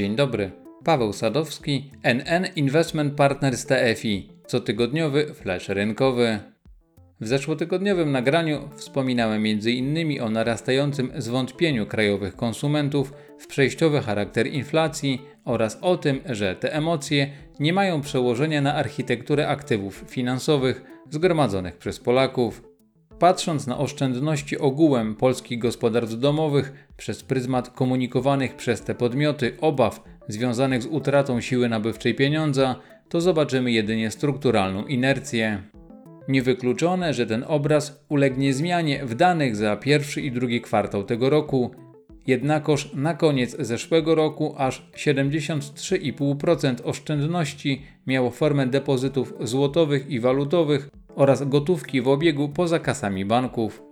Dzień dobry. Paweł Sadowski, NN Investment Partners TFI, cotygodniowy flash rynkowy. W zeszłotygodniowym nagraniu wspominałem m.in. o narastającym zwątpieniu krajowych konsumentów w przejściowy charakter inflacji oraz o tym, że te emocje nie mają przełożenia na architekturę aktywów finansowych zgromadzonych przez Polaków. Patrząc na oszczędności ogółem polskich gospodarstw domowych przez pryzmat komunikowanych przez te podmioty obaw związanych z utratą siły nabywczej pieniądza, to zobaczymy jedynie strukturalną inercję. Niewykluczone, że ten obraz ulegnie zmianie w danych za pierwszy i drugi kwartał tego roku, jednakoż na koniec zeszłego roku aż 73,5% oszczędności miało formę depozytów złotowych i walutowych oraz gotówki w obiegu poza kasami banków.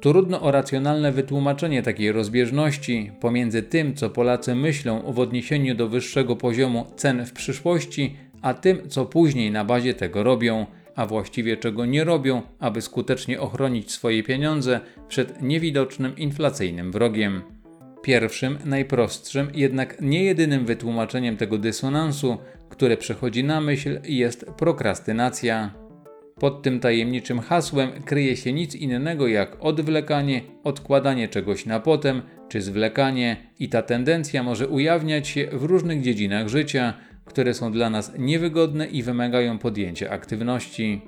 Trudno o racjonalne wytłumaczenie takiej rozbieżności pomiędzy tym, co Polacy myślą w odniesieniu do wyższego poziomu cen w przyszłości, a tym, co później na bazie tego robią, a właściwie czego nie robią, aby skutecznie ochronić swoje pieniądze przed niewidocznym inflacyjnym wrogiem. Pierwszym, najprostszym, jednak nie jedynym wytłumaczeniem tego dysonansu, które przychodzi na myśl, jest prokrastynacja. Pod tym tajemniczym hasłem kryje się nic innego jak odwlekanie, odkładanie czegoś na potem czy zwlekanie, i ta tendencja może ujawniać się w różnych dziedzinach życia, które są dla nas niewygodne i wymagają podjęcia aktywności.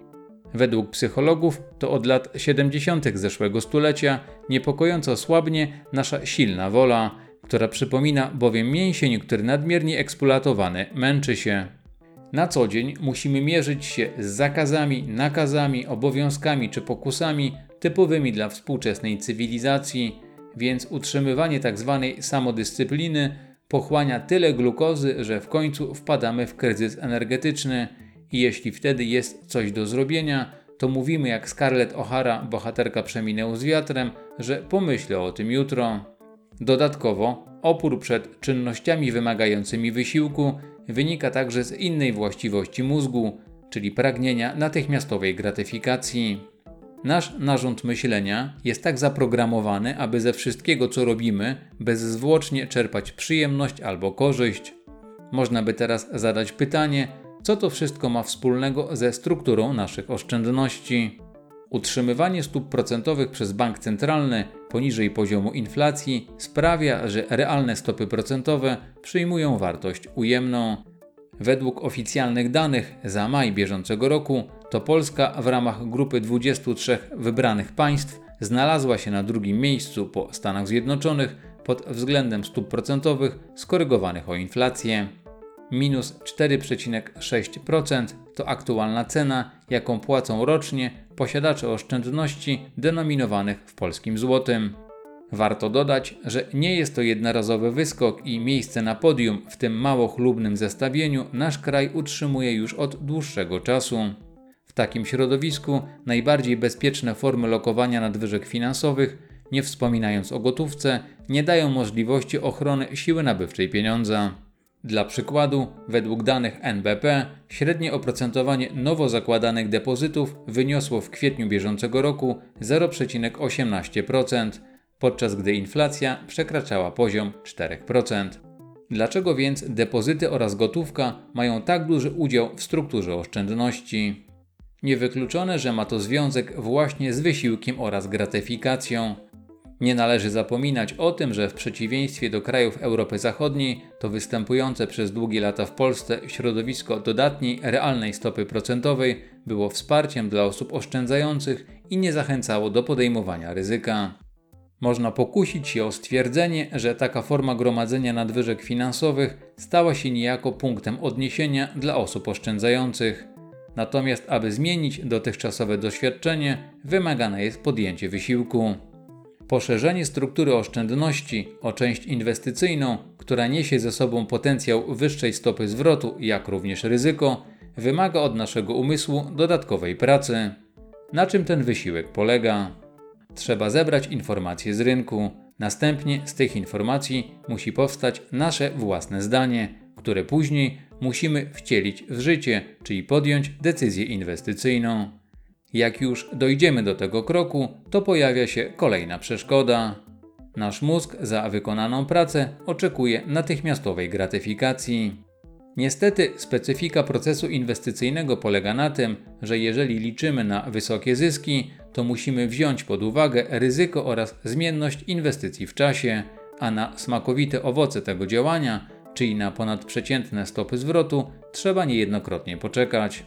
Według psychologów to od lat 70. zeszłego stulecia niepokojąco słabnie nasza silna wola, która przypomina bowiem mięsień, który nadmiernie eksploatowany męczy się. Na co dzień musimy mierzyć się z zakazami, nakazami, obowiązkami czy pokusami typowymi dla współczesnej cywilizacji, więc utrzymywanie tzw. Tak samodyscypliny pochłania tyle glukozy, że w końcu wpadamy w kryzys energetyczny i jeśli wtedy jest coś do zrobienia, to mówimy jak Scarlett O'Hara, bohaterka przeminęł z wiatrem, że pomyślę o tym jutro. Dodatkowo, opór przed czynnościami wymagającymi wysiłku wynika także z innej właściwości mózgu, czyli pragnienia natychmiastowej gratyfikacji. Nasz narząd myślenia jest tak zaprogramowany, aby ze wszystkiego, co robimy, bezzwłocznie czerpać przyjemność albo korzyść. Można by teraz zadać pytanie, co to wszystko ma wspólnego ze strukturą naszych oszczędności. Utrzymywanie stóp procentowych przez bank centralny poniżej poziomu inflacji sprawia, że realne stopy procentowe przyjmują wartość ujemną. Według oficjalnych danych za maj bieżącego roku to Polska w ramach grupy 23 wybranych państw znalazła się na drugim miejscu po Stanach Zjednoczonych pod względem stóp procentowych skorygowanych o inflację. Minus 4,6% to aktualna cena, jaką płacą rocznie posiadacze oszczędności denominowanych w polskim złotym. Warto dodać, że nie jest to jednorazowy wyskok i miejsce na podium w tym mało chlubnym zestawieniu nasz kraj utrzymuje już od dłuższego czasu. W takim środowisku najbardziej bezpieczne formy lokowania nadwyżek finansowych, nie wspominając o gotówce, nie dają możliwości ochrony siły nabywczej pieniądza. Dla przykładu, według danych NBP, średnie oprocentowanie nowo zakładanych depozytów wyniosło w kwietniu bieżącego roku 0,18%, podczas gdy inflacja przekraczała poziom 4%. Dlaczego więc depozyty oraz gotówka mają tak duży udział w strukturze oszczędności? Niewykluczone, że ma to związek właśnie z wysiłkiem oraz gratyfikacją. Nie należy zapominać o tym, że w przeciwieństwie do krajów Europy Zachodniej, to występujące przez długie lata w Polsce środowisko dodatniej realnej stopy procentowej było wsparciem dla osób oszczędzających i nie zachęcało do podejmowania ryzyka. Można pokusić się o stwierdzenie, że taka forma gromadzenia nadwyżek finansowych stała się niejako punktem odniesienia dla osób oszczędzających. Natomiast, aby zmienić dotychczasowe doświadczenie, wymagane jest podjęcie wysiłku. Poszerzenie struktury oszczędności o część inwestycyjną, która niesie ze sobą potencjał wyższej stopy zwrotu, jak również ryzyko, wymaga od naszego umysłu dodatkowej pracy. Na czym ten wysiłek polega? Trzeba zebrać informacje z rynku. Następnie z tych informacji musi powstać nasze własne zdanie, które później musimy wcielić w życie, czyli podjąć decyzję inwestycyjną. Jak już dojdziemy do tego kroku, to pojawia się kolejna przeszkoda. Nasz mózg za wykonaną pracę oczekuje natychmiastowej gratyfikacji. Niestety, specyfika procesu inwestycyjnego polega na tym, że jeżeli liczymy na wysokie zyski, to musimy wziąć pod uwagę ryzyko oraz zmienność inwestycji w czasie, a na smakowite owoce tego działania, czyli na ponadprzeciętne stopy zwrotu, trzeba niejednokrotnie poczekać.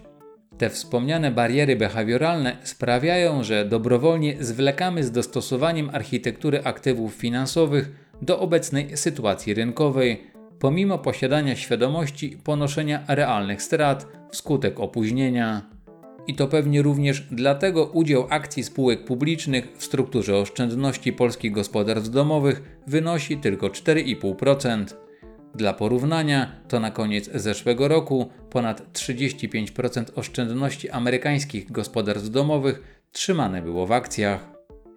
Te wspomniane bariery behawioralne sprawiają, że dobrowolnie zwlekamy z dostosowaniem architektury aktywów finansowych do obecnej sytuacji rynkowej, pomimo posiadania świadomości ponoszenia realnych strat wskutek opóźnienia. I to pewnie również dlatego udział akcji spółek publicznych w strukturze oszczędności polskich gospodarstw domowych wynosi tylko 4,5%. Dla porównania, to na koniec zeszłego roku ponad 35% oszczędności amerykańskich gospodarstw domowych trzymane było w akcjach.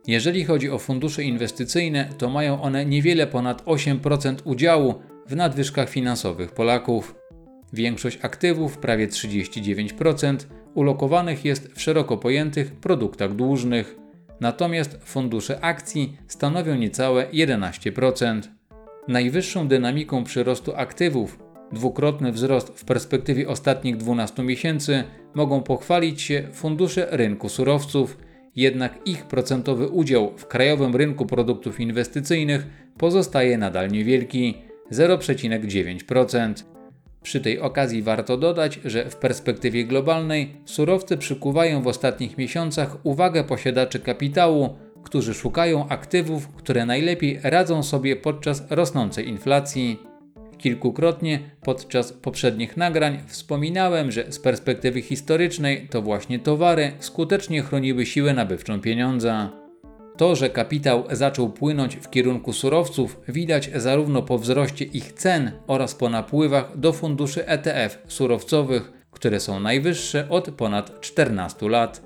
Jeżeli chodzi o fundusze inwestycyjne, to mają one niewiele ponad 8% udziału w nadwyżkach finansowych Polaków. Większość aktywów, prawie 39%, ulokowanych jest w szeroko pojętych produktach dłużnych, natomiast fundusze akcji stanowią niecałe 11%. Najwyższą dynamiką przyrostu aktywów, dwukrotny wzrost w perspektywie ostatnich 12 miesięcy, mogą pochwalić się fundusze rynku surowców, jednak ich procentowy udział w krajowym rynku produktów inwestycyjnych pozostaje nadal niewielki 0,9%. Przy tej okazji warto dodać, że w perspektywie globalnej surowce przykuwają w ostatnich miesiącach uwagę posiadaczy kapitału, którzy szukają aktywów, które najlepiej radzą sobie podczas rosnącej inflacji. Kilkukrotnie podczas poprzednich nagrań wspominałem, że z perspektywy historycznej to właśnie towary skutecznie chroniły siłę nabywczą pieniądza. To, że kapitał zaczął płynąć w kierunku surowców, widać zarówno po wzroście ich cen oraz po napływach do funduszy ETF surowcowych, które są najwyższe od ponad 14 lat.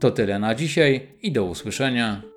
To tyle na dzisiaj i do usłyszenia.